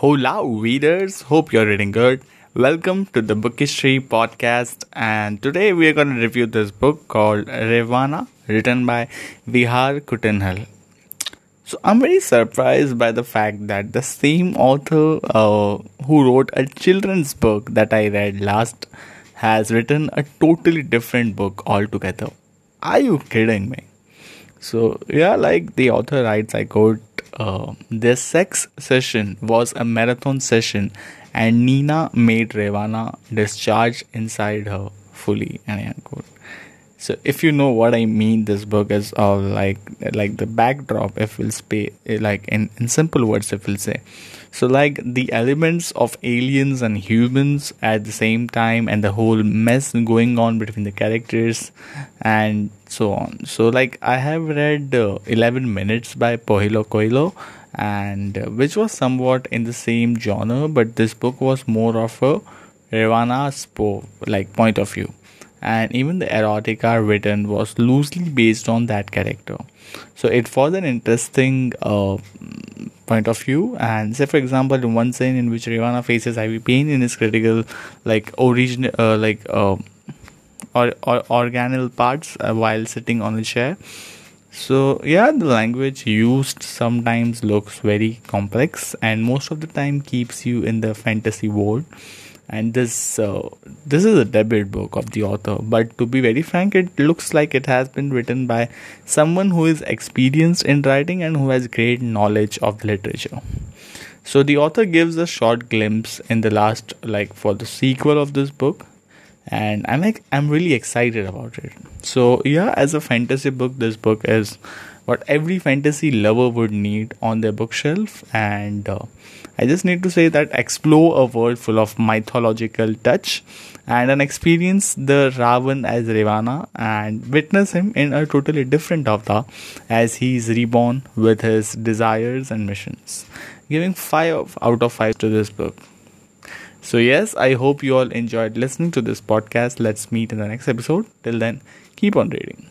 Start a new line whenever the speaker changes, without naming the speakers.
Hola, readers. Hope you're reading good. Welcome to the Book History podcast. And today we are going to review this book called Revana, written by Vihar Kattunhal. So I'm very surprised by the fact that the same author uh, who wrote a children's book that I read last has written a totally different book altogether. Are you kidding me? So yeah, like the author writes, I quote uh, their sex session was a marathon session, and Nina made Revana discharge inside her fully. And unquote. So if you know what I mean, this book is all like like the backdrop. If we'll say like in in simple words, if we'll say, so like the elements of aliens and humans at the same time, and the whole mess going on between the characters, and so on. So like I have read uh, Eleven Minutes by Paulo Coelho, and uh, which was somewhat in the same genre, but this book was more of a Revana spo like point of view. And even the erotica written was loosely based on that character. So it was an interesting uh, point of view. And say for example in one scene in which Revana faces IV pain in his critical like origin uh, like uh, or, or organal parts uh, while sitting on a chair. So yeah the language used sometimes looks very complex and most of the time keeps you in the fantasy world. And this uh, this is a debut book of the author but to be very frank it looks like it has been written by someone who is experienced in writing and who has great knowledge of literature. So the author gives a short glimpse in the last like for the sequel of this book and i'm like i'm really excited about it. So yeah as a fantasy book this book is what every fantasy lover would need on their bookshelf. And uh, i just need to say that explore a world full of mythological touch and an experience the ravan as ravana and witness him in a totally different avatar as he is reborn with his desires and missions. Giving 5 out of 5 to this book so yes i hope you all enjoyed listening to this podcast. Let's meet in the next episode. Till then keep on reading